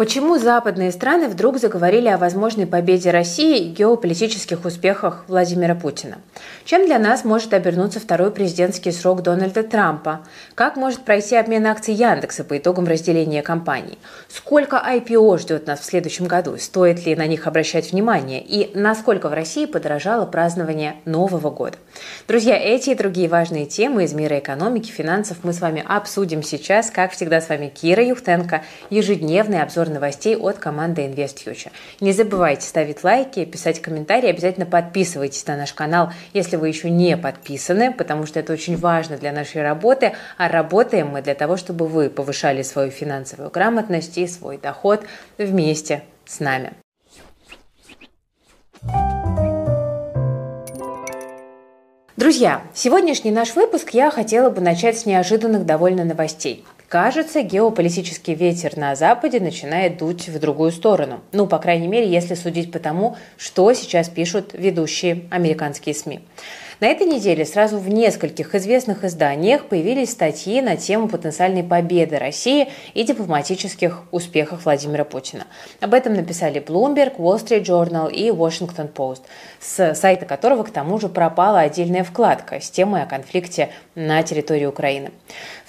Почему западные страны вдруг заговорили о возможной победе России и геополитических успехах Владимира Путина? Чем для нас может обернуться второй президентский срок Дональда Трампа? Как может пройти обмен акций Яндекса по итогам разделения компаний? Сколько IPO ждет нас в следующем году? Стоит ли на них обращать внимание? И насколько в России подорожало празднование Нового года? Друзья, эти и другие важные темы из мира экономики, финансов мы с вами обсудим сейчас. Как всегда, с вами Кира Юхтенко. Ежедневный обзор новостей от команды InvestFuture. Не забывайте ставить лайки, писать комментарии, обязательно подписывайтесь на наш канал, если вы еще не подписаны, потому что это очень важно для нашей работы, а работаем мы для того, чтобы вы повышали свою финансовую грамотность и свой доход вместе с нами. Друзья, сегодняшний наш выпуск я хотела бы начать с неожиданных довольно новостей. Кажется, геополитический ветер на Западе начинает дуть в другую сторону. Ну, по крайней мере, если судить по тому, что сейчас пишут ведущие американские СМИ. На этой неделе сразу в нескольких известных изданиях появились статьи на тему потенциальной победы России и дипломатических успехов Владимира Путина. Об этом написали Bloomberg, Wall Street Journal и Washington Post, с сайта которого к тому же пропала отдельная вкладка с темой о конфликте на территории Украины.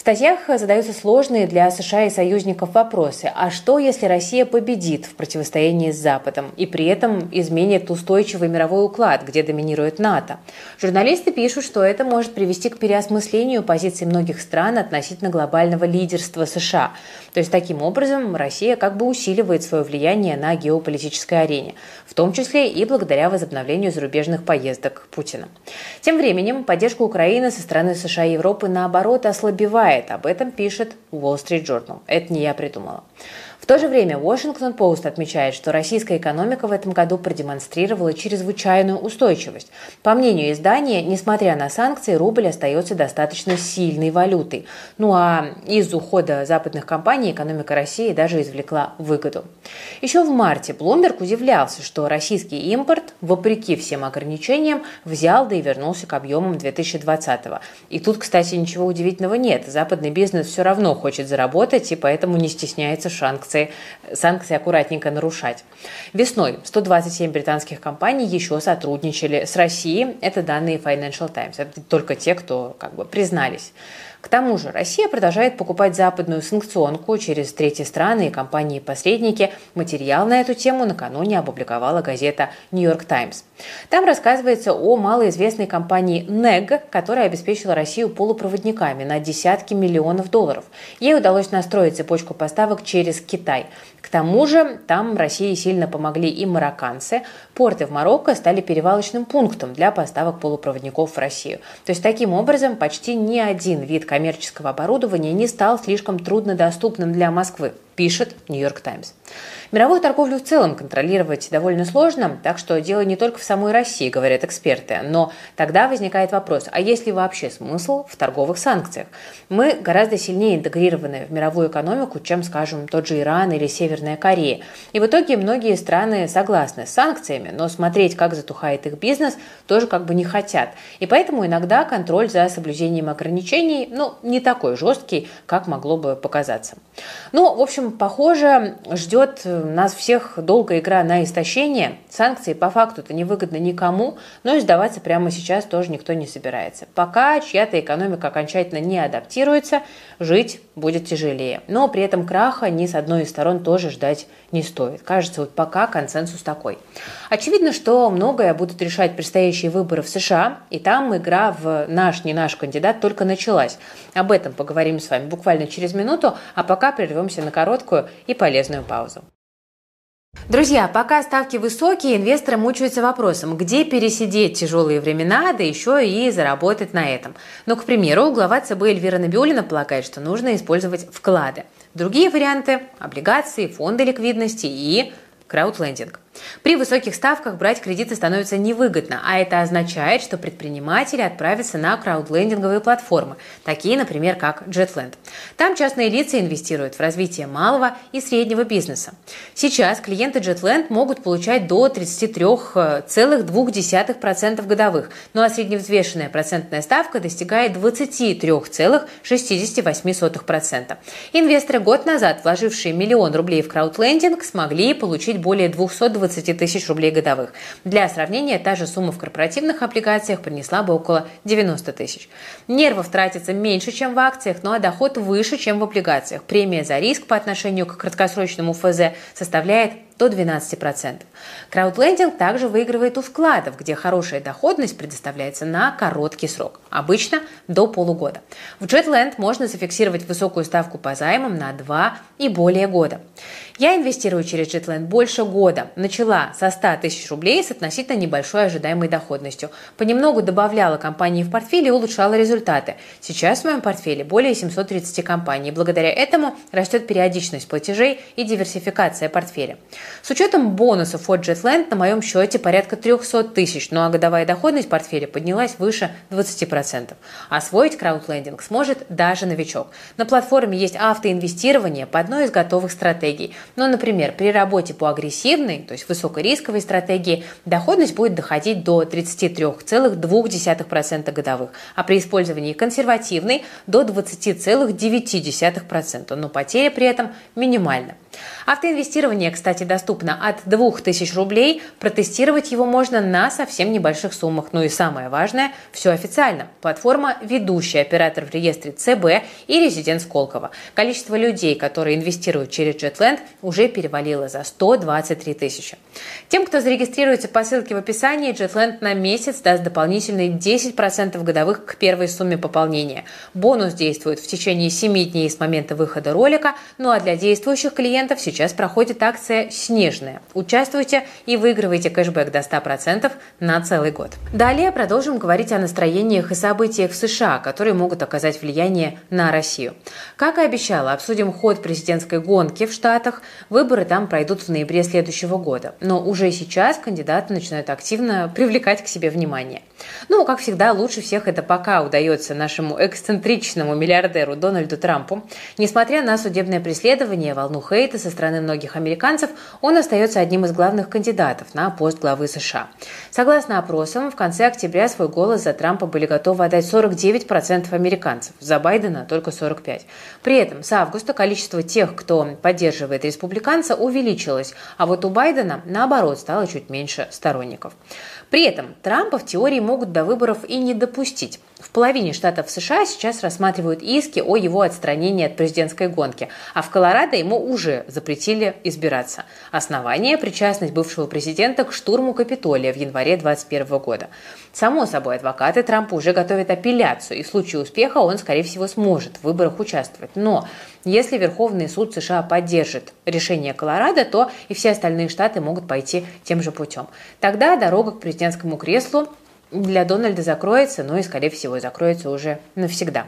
В статьях задаются сложные для США и союзников вопросы. А что, если Россия победит в противостоянии с Западом и при этом изменит устойчивый мировой уклад, где доминирует НАТО? Журналисты пишут, что это может привести к переосмыслению позиций многих стран относительно глобального лидерства США. То есть таким образом Россия как бы усиливает свое влияние на геополитической арене, в том числе и благодаря возобновлению зарубежных поездок Путина. Тем временем поддержка Украины со стороны США и Европы наоборот ослабевает бывает. Об этом пишет Wall Street Journal. Это не я придумала. То же время Washington Post отмечает, что российская экономика в этом году продемонстрировала чрезвычайную устойчивость. По мнению издания, несмотря на санкции, рубль остается достаточно сильной валютой. Ну а из ухода западных компаний экономика России даже извлекла выгоду. Еще в марте Bloomberg удивлялся, что российский импорт, вопреки всем ограничениям, взял да и вернулся к объемам 2020 -го. И тут, кстати, ничего удивительного нет. Западный бизнес все равно хочет заработать и поэтому не стесняется санкций санкции, санкции аккуратненько нарушать. Весной 127 британских компаний еще сотрудничали с Россией. Это данные Financial Times. Это только те, кто как бы признались. К тому же Россия продолжает покупать западную санкционку через третьи страны и компании-посредники. Материал на эту тему накануне опубликовала газета York Times. Там рассказывается о малоизвестной компании NEG, которая обеспечила Россию полупроводниками на десятки миллионов долларов. Ей удалось настроить цепочку поставок через Китай. К тому же там России сильно помогли и марокканцы. Порты в Марокко стали перевалочным пунктом для поставок полупроводников в Россию. То есть таким образом почти ни один вид коммерческого оборудования не стал слишком труднодоступным для Москвы пишет Нью-Йорк Таймс. Мировую торговлю в целом контролировать довольно сложно, так что дело не только в самой России, говорят эксперты. Но тогда возникает вопрос, а есть ли вообще смысл в торговых санкциях? Мы гораздо сильнее интегрированы в мировую экономику, чем, скажем, тот же Иран или Северная Корея. И в итоге многие страны согласны с санкциями, но смотреть, как затухает их бизнес, тоже как бы не хотят. И поэтому иногда контроль за соблюдением ограничений, ну, не такой жесткий, как могло бы показаться. Ну, в общем, похоже, ждет нас всех долгая игра на истощение. Санкции по факту-то невыгодны никому, но и сдаваться прямо сейчас тоже никто не собирается. Пока чья-то экономика окончательно не адаптируется, жить будет тяжелее. Но при этом краха ни с одной из сторон тоже ждать не стоит. Кажется, вот пока консенсус такой. Очевидно, что многое будут решать предстоящие выборы в США, и там игра в наш, не наш кандидат только началась. Об этом поговорим с вами буквально через минуту, а пока прервемся на короткую и полезную паузу. Друзья, пока ставки высокие, инвесторы мучаются вопросом, где пересидеть тяжелые времена, да еще и заработать на этом. Но, к примеру, глава ЦБ Эльвира Набиулина полагает, что нужно использовать вклады. Другие варианты – облигации, фонды ликвидности и краудлендинг. При высоких ставках брать кредиты становится невыгодно, а это означает, что предприниматели отправятся на краудлендинговые платформы, такие, например, как Jetland. Там частные лица инвестируют в развитие малого и среднего бизнеса. Сейчас клиенты Jetland могут получать до 33,2% годовых, ну а средневзвешенная процентная ставка достигает 23,68%. Инвесторы год назад, вложившие миллион рублей в краудлендинг, смогли получить более 220 тысяч рублей годовых. Для сравнения, та же сумма в корпоративных облигациях принесла бы около 90 тысяч. Нервов тратится меньше, чем в акциях, ну а доход выше, чем в облигациях. Премия за риск по отношению к краткосрочному ФЗ составляет до 12%. Краудлендинг также выигрывает у вкладов, где хорошая доходность предоставляется на короткий срок, обычно до полугода. В Jetland можно зафиксировать высокую ставку по займам на 2 и более года. Я инвестирую через Jetland больше года. Начала со 100 тысяч рублей с относительно небольшой ожидаемой доходностью. Понемногу добавляла компании в портфель и улучшала результаты. Сейчас в моем портфеле более 730 компаний. Благодаря этому растет периодичность платежей и диверсификация портфеля. С учетом бонусов от Jetland на моем счете порядка 300 тысяч, ну а годовая доходность портфеля поднялась выше 20%. Освоить краудлендинг сможет даже новичок. На платформе есть автоинвестирование по одной из готовых стратегий. Ну, например, при работе по агрессивной, то есть высокорисковой стратегии, доходность будет доходить до 33,2% годовых, а при использовании консервативной до 20,9%, но потеря при этом минимальна. Автоинвестирование, кстати, доступно от 2000 рублей. Протестировать его можно на совсем небольших суммах. Ну и самое важное, все официально. Платформа – ведущий оператор в реестре ЦБ и резидент Сколково. Количество людей, которые инвестируют через Jetland, уже перевалило за 123 тысячи. Тем, кто зарегистрируется по ссылке в описании, Jetland на месяц даст дополнительные 10% годовых к первой сумме пополнения. Бонус действует в течение 7 дней с момента выхода ролика, ну а для действующих клиентов сейчас проходит акция «Снежная». Участвуйте и выигрывайте кэшбэк до 100% на целый год. Далее продолжим говорить о настроениях и событиях в США, которые могут оказать влияние на Россию. Как и обещала, обсудим ход президентской гонки в Штатах. Выборы там пройдут в ноябре следующего года. Но уже сейчас кандидаты начинают активно привлекать к себе внимание. Ну, как всегда, лучше всех это пока удается нашему эксцентричному миллиардеру Дональду Трампу. Несмотря на судебное преследование, волну хейта со стороны многих американцев, он остается одним из главных кандидатов на пост главы США. Согласно опросам, в конце октября свой голос за Трампа были готовы отдать 49% американцев, за Байдена только 45%. При этом с августа количество тех, кто поддерживает республиканца, увеличилось, а вот у Байдена, наоборот, стало чуть меньше сторонников. При этом Трампа в теории могут до выборов и не допустить. Половине штатов США сейчас рассматривают иски о его отстранении от президентской гонки, а в Колорадо ему уже запретили избираться. Основание – причастность бывшего президента к штурму Капитолия в январе 2021 года. Само собой, адвокаты Трампа уже готовят апелляцию, и в случае успеха он, скорее всего, сможет в выборах участвовать. Но если Верховный суд США поддержит решение Колорадо, то и все остальные штаты могут пойти тем же путем. Тогда дорога к президентскому креслу для Дональда закроется, но и, скорее всего, закроется уже навсегда.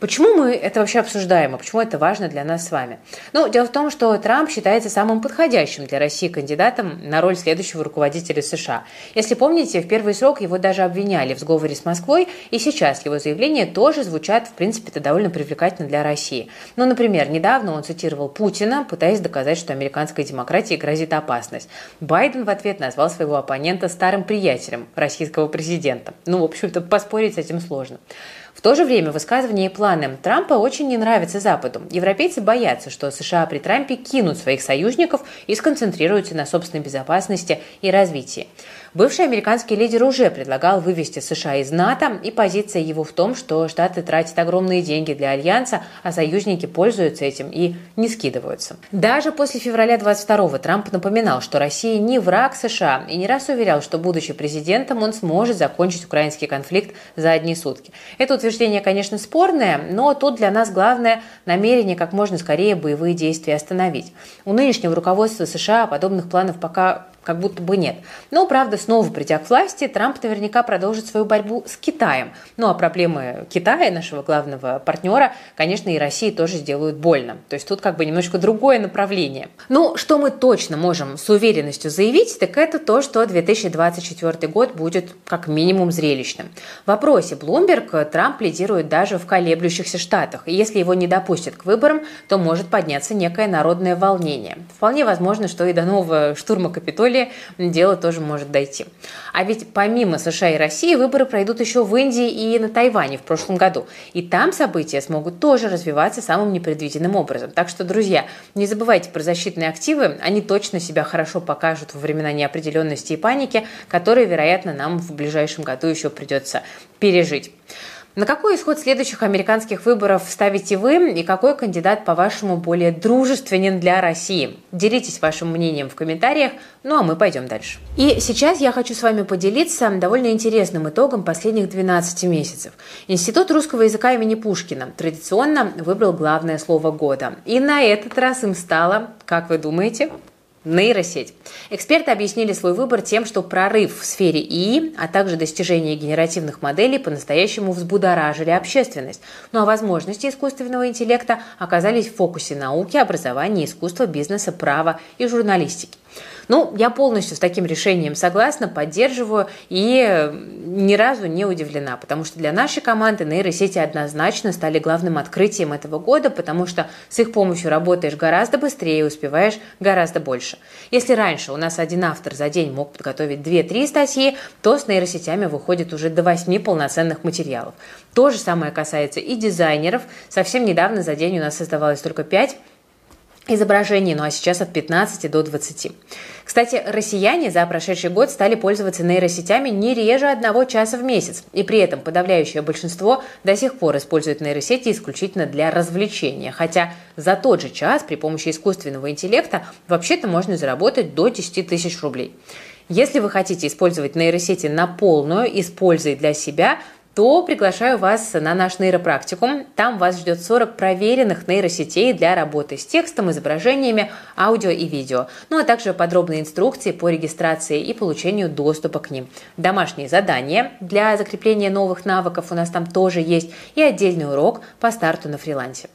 Почему мы это вообще обсуждаем, и почему это важно для нас с вами? Ну, дело в том, что Трамп считается самым подходящим для России кандидатом на роль следующего руководителя США. Если помните, в первый срок его даже обвиняли в сговоре с Москвой, и сейчас его заявления тоже звучат, в принципе, это довольно привлекательно для России. Ну, например, недавно он цитировал Путина, пытаясь доказать, что американской демократии грозит опасность. Байден в ответ назвал своего оппонента старым приятелем российского президента. Ну, в общем-то, поспорить с этим сложно. В то же время высказывания и планы Трампа очень не нравятся Западу. Европейцы боятся, что США при Трампе кинут своих союзников и сконцентрируются на собственной безопасности и развитии. Бывший американский лидер уже предлагал вывести США из НАТО, и позиция его в том, что Штаты тратят огромные деньги для Альянса, а союзники пользуются этим и не скидываются. Даже после февраля 22-го Трамп напоминал, что Россия не враг США, и не раз уверял, что, будучи президентом, он сможет закончить украинский конфликт за одни сутки. Это утверждение, конечно, спорное, но тут для нас главное намерение как можно скорее боевые действия остановить. У нынешнего руководства США подобных планов пока как будто бы нет. Но, правда, снова придя к власти, Трамп наверняка продолжит свою борьбу с Китаем. Ну, а проблемы Китая, нашего главного партнера, конечно, и России тоже сделают больно. То есть тут как бы немножко другое направление. Ну, что мы точно можем с уверенностью заявить, так это то, что 2024 год будет как минимум зрелищным. В вопросе Bloomberg Трамп лидирует даже в колеблющихся штатах. И если его не допустят к выборам, то может подняться некое народное волнение. Вполне возможно, что и до нового штурма Капитолия дело тоже может дойти. А ведь помимо США и России выборы пройдут еще в Индии и на Тайване в прошлом году. И там события смогут тоже развиваться самым непредвиденным образом. Так что, друзья, не забывайте про защитные активы. Они точно себя хорошо покажут во времена неопределенности и паники, которые, вероятно, нам в ближайшем году еще придется пережить. На какой исход следующих американских выборов ставите вы и какой кандидат, по-вашему, более дружественен для России? Делитесь вашим мнением в комментариях, ну а мы пойдем дальше. И сейчас я хочу с вами поделиться довольно интересным итогом последних 12 месяцев. Институт русского языка имени Пушкина традиционно выбрал главное слово года. И на этот раз им стало, как вы думаете, Нейросеть. Эксперты объяснили свой выбор тем, что прорыв в сфере ИИ, а также достижение генеративных моделей по-настоящему взбудоражили общественность. Ну а возможности искусственного интеллекта оказались в фокусе науки, образования, искусства, бизнеса, права и журналистики. Ну, я полностью с таким решением согласна, поддерживаю и ни разу не удивлена, потому что для нашей команды нейросети однозначно стали главным открытием этого года, потому что с их помощью работаешь гораздо быстрее и успеваешь гораздо больше. Если раньше у нас один автор за день мог подготовить 2-3 статьи, то с нейросетями выходит уже до 8 полноценных материалов. То же самое касается и дизайнеров. Совсем недавно за день у нас создавалось только 5 изображений, ну а сейчас от 15 до 20. Кстати, россияне за прошедший год стали пользоваться нейросетями не реже одного часа в месяц, и при этом подавляющее большинство до сих пор использует нейросети исключительно для развлечения, хотя за тот же час при помощи искусственного интеллекта вообще-то можно заработать до 10 тысяч рублей. Если вы хотите использовать нейросети на полную и с пользой для себя, то приглашаю вас на наш нейропрактикум. Там вас ждет 40 проверенных нейросетей для работы с текстом, изображениями, аудио и видео. Ну а также подробные инструкции по регистрации и получению доступа к ним. Домашние задания для закрепления новых навыков у нас там тоже есть и отдельный урок по старту на фрилансе.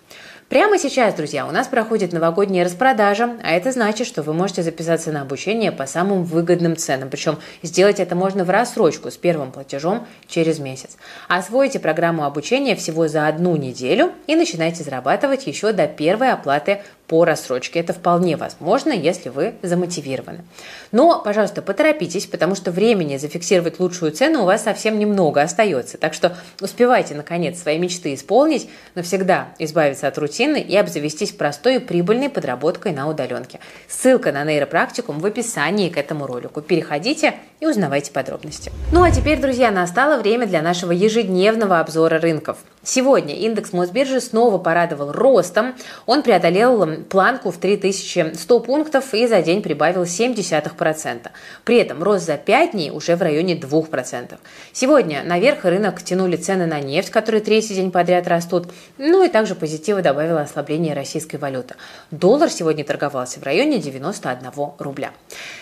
Прямо сейчас, друзья, у нас проходит новогодняя распродажа, а это значит, что вы можете записаться на обучение по самым выгодным ценам. Причем сделать это можно в рассрочку с первым платежом через месяц. Освойте программу обучения всего за одну неделю и начинайте зарабатывать еще до первой оплаты по рассрочке. Это вполне возможно, если вы замотивированы. Но, пожалуйста, поторопитесь, потому что времени зафиксировать лучшую цену у вас совсем немного остается. Так что успевайте, наконец, свои мечты исполнить, навсегда избавиться от рутины и обзавестись простой и прибыльной подработкой на удаленке. Ссылка на нейропрактикум в описании к этому ролику. Переходите и узнавайте подробности. Ну а теперь, друзья, настало время для нашего ежедневного обзора рынков. Сегодня индекс Мосбиржи снова порадовал ростом. Он преодолел планку в 3100 пунктов и за день прибавил 0,7%. При этом рост за 5 дней уже в районе 2%. Сегодня наверх рынок тянули цены на нефть, которые третий день подряд растут. Ну и также позитива добавило ослабление российской валюты. Доллар сегодня торговался в районе 91 рубля.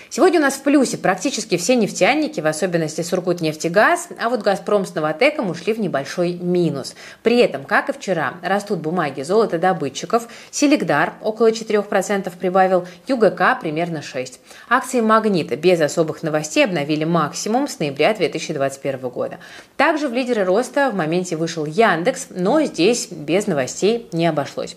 Сегодня у нас в плюсе практически все нефтяники, в особенности Сургутнефтегаз, а вот Газпром с Новотеком ушли в небольшой минус. При этом, как и вчера, растут бумаги золотодобытчиков, Селегдар около 4% прибавил, ЮГК примерно 6%. Акции Магнита без особых новостей обновили максимум с ноября 2021 года. Также в лидеры роста в моменте вышел Яндекс, но здесь без новостей не обошлось. flor.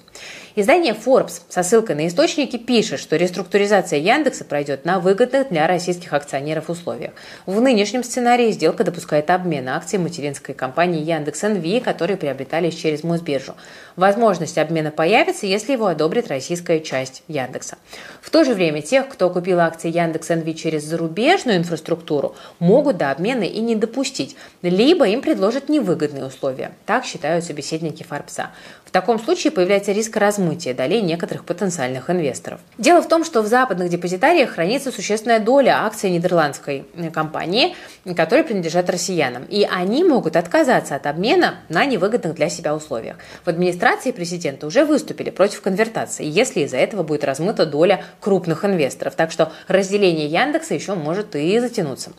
Издание Forbes со ссылкой на источники пишет, что реструктуризация Яндекса пройдет на выгодных для российских акционеров условиях. В нынешнем сценарии сделка допускает обмен акций материнской компании Яндекс НВ, которые приобретались через Мосбиржу. Возможность обмена появится, если его одобрит российская часть Яндекса. В то же время тех, кто купил акции Яндекс НВ через зарубежную инфраструктуру, могут до обмена и не допустить, либо им предложат невыгодные условия. Так считают собеседники Форбса. В таком случае появляется риск размера размытия долей некоторых потенциальных инвесторов. Дело в том, что в западных депозитариях хранится существенная доля акций нидерландской компании, которые принадлежат россиянам. И они могут отказаться от обмена на невыгодных для себя условиях. В администрации президента уже выступили против конвертации, если из-за этого будет размыта доля крупных инвесторов. Так что разделение Яндекса еще может и затянуться.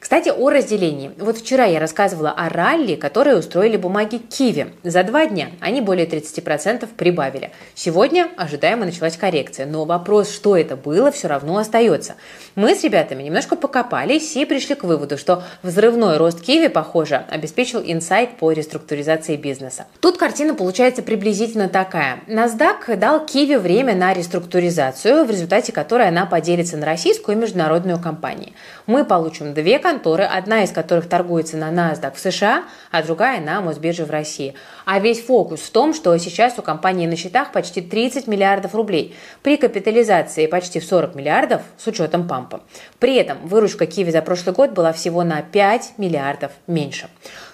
Кстати, о разделении. Вот вчера я рассказывала о ралли, которые устроили бумаги Киви. За два дня они более 30% прибавили. Сегодня ожидаемо началась коррекция, но вопрос, что это было, все равно остается. Мы с ребятами немножко покопались и пришли к выводу, что взрывной рост Киви, похоже, обеспечил инсайт по реструктуризации бизнеса. Тут картина получается приблизительно такая. NASDAQ дал Киви время на реструктуризацию, в результате которой она поделится на российскую и международную компании. Мы получим две компании, конторы, одна из которых торгуется на NASDAQ в США, а другая на Мосбирже в России. А весь фокус в том, что сейчас у компании на счетах почти 30 миллиардов рублей, при капитализации почти в 40 миллиардов с учетом пампа. При этом выручка Киви за прошлый год была всего на 5 миллиардов меньше.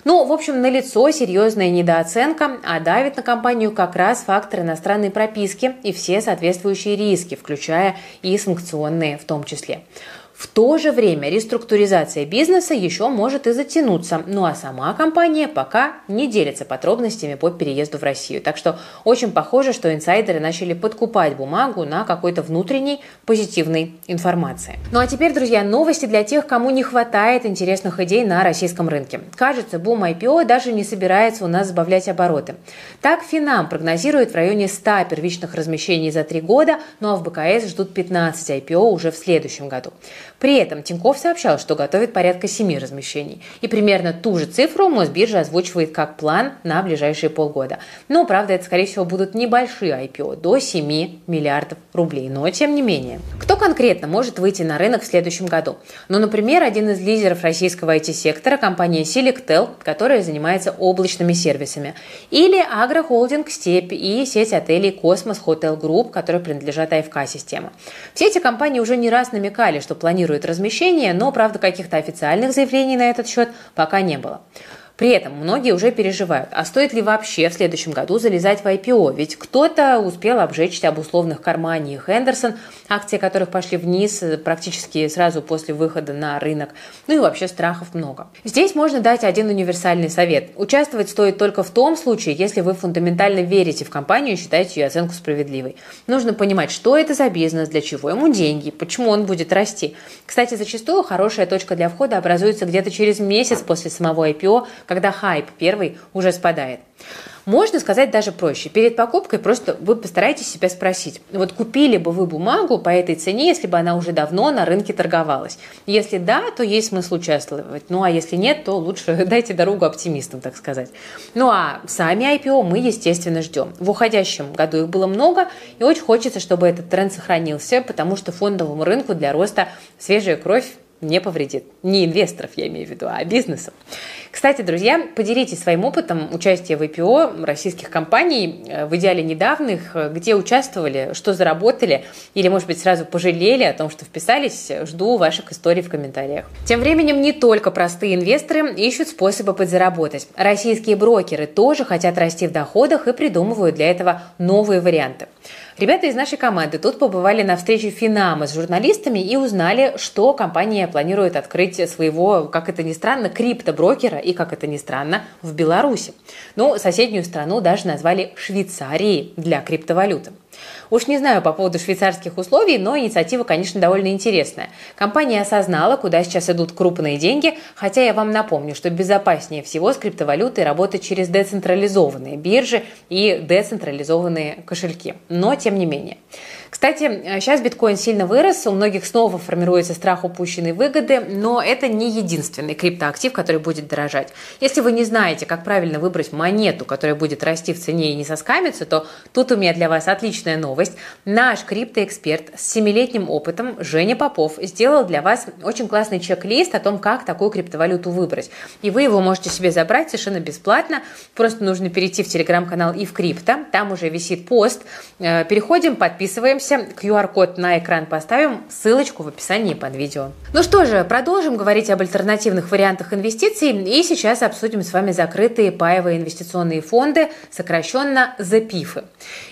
Ну, в общем, налицо серьезная недооценка, а давит на компанию как раз фактор иностранной прописки и все соответствующие риски, включая и санкционные в том числе. В то же время реструктуризация бизнеса еще может и затянуться, ну а сама компания пока не делится подробностями по переезду в Россию. Так что очень похоже, что инсайдеры начали подкупать бумагу на какой-то внутренней позитивной информации. Ну а теперь, друзья, новости для тех, кому не хватает интересных идей на российском рынке. Кажется, бум IPO даже не собирается у нас сбавлять обороты. Так Финам прогнозирует в районе 100 первичных размещений за три года, ну а в БКС ждут 15 IPO уже в следующем году. При этом Тиньков сообщал, что готовит порядка семи размещений. И примерно ту же цифру Мосбиржа озвучивает как план на ближайшие полгода. Но, правда, это, скорее всего, будут небольшие IPO, до 7 миллиардов рублей. Но, тем не менее. Кто конкретно может выйти на рынок в следующем году? Ну, например, один из лидеров российского IT-сектора, компания Selectel, которая занимается облачными сервисами. Или агрохолдинг «Степь» и сеть отелей «Космос Hotel Group», которые принадлежат АФК-система. Все эти компании уже не раз намекали, что планируют планирует размещение, но, правда, каких-то официальных заявлений на этот счет пока не было. При этом многие уже переживают, а стоит ли вообще в следующем году залезать в IPO, ведь кто-то успел обжечься об условных Кармани и Хендерсон, акции которых пошли вниз практически сразу после выхода на рынок, ну и вообще страхов много. Здесь можно дать один универсальный совет. Участвовать стоит только в том случае, если вы фундаментально верите в компанию и считаете ее оценку справедливой. Нужно понимать, что это за бизнес, для чего ему деньги, почему он будет расти. Кстати, зачастую хорошая точка для входа образуется где-то через месяц после самого IPO, когда хайп первый уже спадает. Можно сказать даже проще. Перед покупкой просто вы постарайтесь себя спросить, вот купили бы вы бумагу по этой цене, если бы она уже давно на рынке торговалась? Если да, то есть смысл участвовать. Ну а если нет, то лучше дайте дорогу оптимистам, так сказать. Ну а сами IPO мы, естественно, ждем. В уходящем году их было много, и очень хочется, чтобы этот тренд сохранился, потому что фондовому рынку для роста свежая кровь не повредит. Не инвесторов, я имею в виду, а бизнесов. Кстати, друзья, поделитесь своим опытом участия в IPO российских компаний, э, в идеале недавних, э, где участвовали, что заработали, или, может быть, сразу пожалели о том, что вписались. Жду ваших историй в комментариях. Тем временем не только простые инвесторы ищут способы подзаработать. Российские брокеры тоже хотят расти в доходах и придумывают для этого новые варианты. Ребята из нашей команды тут побывали на встрече Финама с журналистами и узнали, что компания планирует открыть своего, как это ни странно, криптоброкера и, как это ни странно, в Беларуси. Ну, соседнюю страну даже назвали Швейцарией для криптовалюты. Уж не знаю по поводу швейцарских условий, но инициатива, конечно, довольно интересная. Компания осознала, куда сейчас идут крупные деньги, хотя я вам напомню, что безопаснее всего с криптовалютой работать через децентрализованные биржи и децентрализованные кошельки. Но тем не менее. Кстати, сейчас биткоин сильно вырос, у многих снова формируется страх упущенной выгоды, но это не единственный криптоактив, который будет дорожать. Если вы не знаете, как правильно выбрать монету, которая будет расти в цене и не соскамиться, то тут у меня для вас отличная новость. Наш криптоэксперт с семилетним опытом Женя Попов сделал для вас очень классный чек-лист о том, как такую криптовалюту выбрать. И вы его можете себе забрать совершенно бесплатно. Просто нужно перейти в телеграм-канал и в крипто. Там уже висит пост. Э, переходим, подписываемся Записываемся, QR-код на экран поставим, ссылочку в описании под видео. Ну что же, продолжим говорить об альтернативных вариантах инвестиций и сейчас обсудим с вами закрытые паевые инвестиционные фонды, сокращенно ЗПИФы.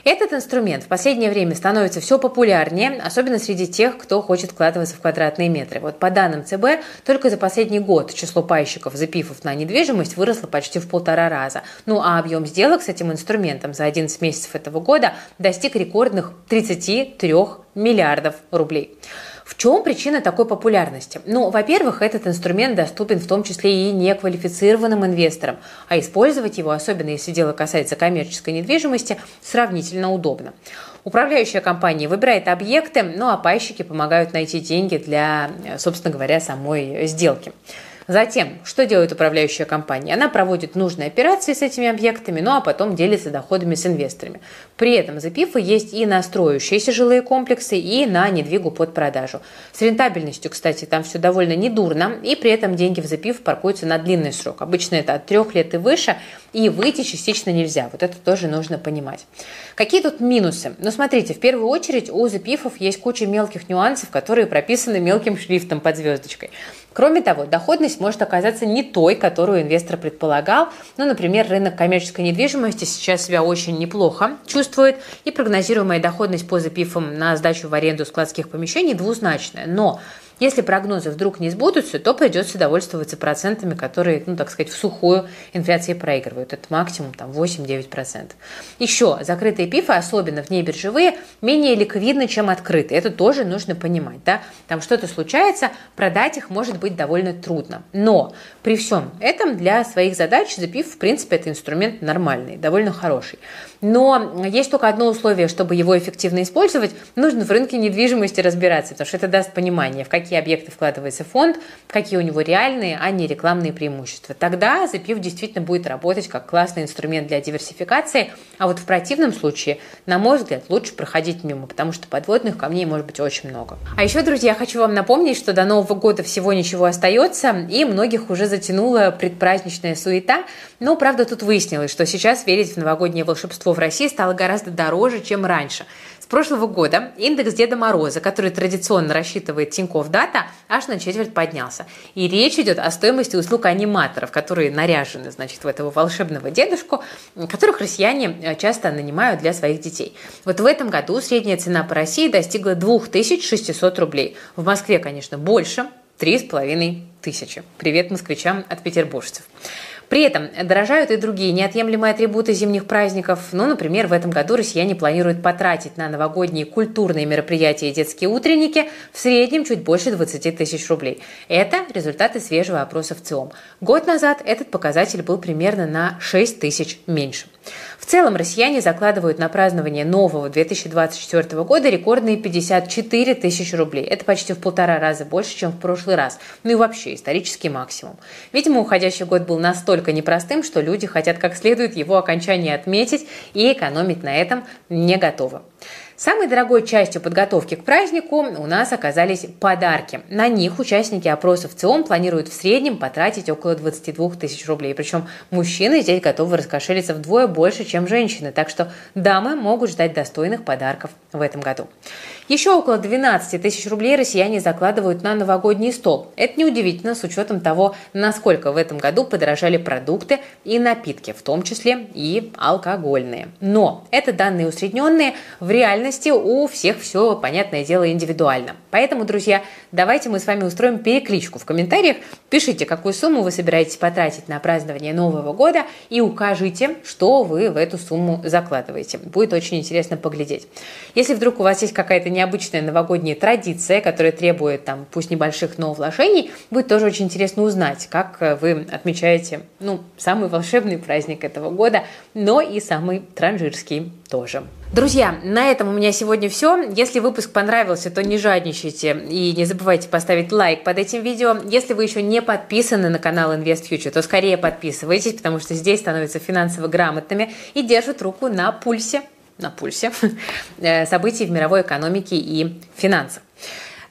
Этот инструмент в последнее время становится все популярнее, особенно среди тех, кто хочет вкладываться в квадратные метры. Вот по данным ЦБ, только за последний год число пайщиков ЗПИФов на недвижимость выросло почти в полтора раза. Ну а объем сделок с этим инструментом за 11 месяцев этого года достиг рекордных 33 миллиардов рублей. В чем причина такой популярности? Ну, во-первых, этот инструмент доступен в том числе и неквалифицированным инвесторам, а использовать его, особенно если дело касается коммерческой недвижимости, сравнительно удобно. Управляющая компания выбирает объекты, ну а пайщики помогают найти деньги для, собственно говоря, самой сделки. Затем, что делает управляющая компания? Она проводит нужные операции с этими объектами, ну а потом делится доходами с инвесторами. При этом за ПИФы есть и на строящиеся жилые комплексы, и на недвигу под продажу. С рентабельностью, кстати, там все довольно недурно, и при этом деньги в ЗПИФ паркуются на длинный срок. Обычно это от трех лет и выше, и выйти частично нельзя. Вот это тоже нужно понимать. Какие тут минусы? Ну, смотрите, в первую очередь у ЗПИФов есть куча мелких нюансов, которые прописаны мелким шрифтом под звездочкой. Кроме того, доходность может оказаться не той, которую инвестор предполагал. Ну, например, рынок коммерческой недвижимости сейчас себя очень неплохо чувствует, и прогнозируемая доходность по запифам на сдачу в аренду складских помещений двузначная. Но если прогнозы вдруг не сбудутся, то придется довольствоваться процентами, которые, ну, так сказать, в сухую инфляции проигрывают. Это максимум там 8-9%. Еще закрытые пифы, особенно в биржевые, менее ликвидны, чем открытые. Это тоже нужно понимать. Да? Там что-то случается, продать их может быть довольно трудно. Но при всем этом для своих задач запив, в принципе, это инструмент нормальный, довольно хороший. Но есть только одно условие, чтобы его эффективно использовать, нужно в рынке недвижимости разбираться, потому что это даст понимание, в какие объекты вкладывается фонд, какие у него реальные, а не рекламные преимущества. Тогда запив действительно будет работать как классный инструмент для диверсификации, а вот в противном случае, на мой взгляд, лучше проходить мимо, потому что подводных камней может быть очень много. А еще, друзья, хочу вам напомнить, что до Нового года всего ничего остается, и многих уже затянула предпраздничная суета, но, правда, тут выяснилось, что сейчас верить в новогоднее волшебство в России стало гораздо дороже, чем раньше. С прошлого года индекс Деда Мороза, который традиционно рассчитывает Тинькофф Дата, аж на четверть поднялся. И речь идет о стоимости услуг аниматоров, которые наряжены, значит, в этого волшебного дедушку, которых россияне э, часто нанимают для своих детей. Вот в этом году средняя цена по России достигла 2600 рублей. В Москве, конечно, больше, три с половиной тысячи. Привет москвичам от петербуржцев. При этом дорожают и другие неотъемлемые атрибуты зимних праздников. Ну, например, в этом году россияне планируют потратить на новогодние культурные мероприятия и детские утренники в среднем чуть больше 20 тысяч рублей. Это результаты свежего опроса в ЦИОМ. Год назад этот показатель был примерно на 6 тысяч меньше. В целом россияне закладывают на празднование нового 2024 года рекордные 54 тысячи рублей. Это почти в полтора раза больше, чем в прошлый раз. Ну и вообще исторический максимум. Видимо, уходящий год был настолько непростым, что люди хотят как следует его окончание отметить и экономить на этом не готовы. Самой дорогой частью подготовки к празднику у нас оказались подарки. На них участники опросов ЦИОМ планируют в среднем потратить около 22 тысяч рублей. Причем мужчины здесь готовы раскошелиться вдвое больше, чем женщины. Так что дамы могут ждать достойных подарков в этом году. Еще около 12 тысяч рублей россияне закладывают на новогодний стол. Это неудивительно с учетом того, насколько в этом году подорожали продукты и напитки, в том числе и алкогольные. Но это данные усредненные, в реальности у всех все, понятное дело, индивидуально. Поэтому, друзья, давайте мы с вами устроим перекличку в комментариях. Пишите, какую сумму вы собираетесь потратить на празднование Нового года и укажите, что вы в эту сумму закладываете. Будет очень интересно поглядеть. Если вдруг у вас есть какая-то необычная новогодняя традиция, которая требует там пусть небольших, но вложений, будет тоже очень интересно узнать, как э, вы отмечаете, ну, самый волшебный праздник этого года, но и самый транжирский тоже. Друзья, на этом у меня сегодня все. Если выпуск понравился, то не жадничайте и не забывайте поставить лайк под этим видео. Если вы еще не подписаны на канал Invest Future, то скорее подписывайтесь, потому что здесь становятся финансово грамотными и держат руку на пульсе на пульсе э, событий в мировой экономике и финансах.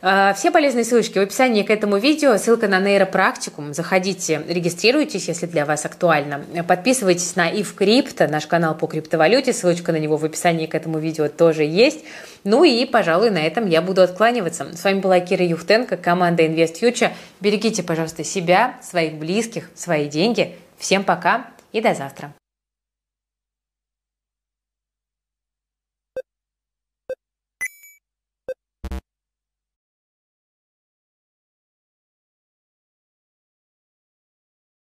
Э, все полезные ссылочки в описании к этому видео. Ссылка на нейропрактикум. Заходите, регистрируйтесь, если для вас актуально. Подписывайтесь на Ив Крипто, наш канал по криптовалюте. Ссылочка на него в описании к этому видео тоже есть. Ну и, пожалуй, на этом я буду откланиваться. С вами была Кира Юхтенко, команда Invest Future. Берегите, пожалуйста, себя, своих близких, свои деньги. Всем пока и до завтра.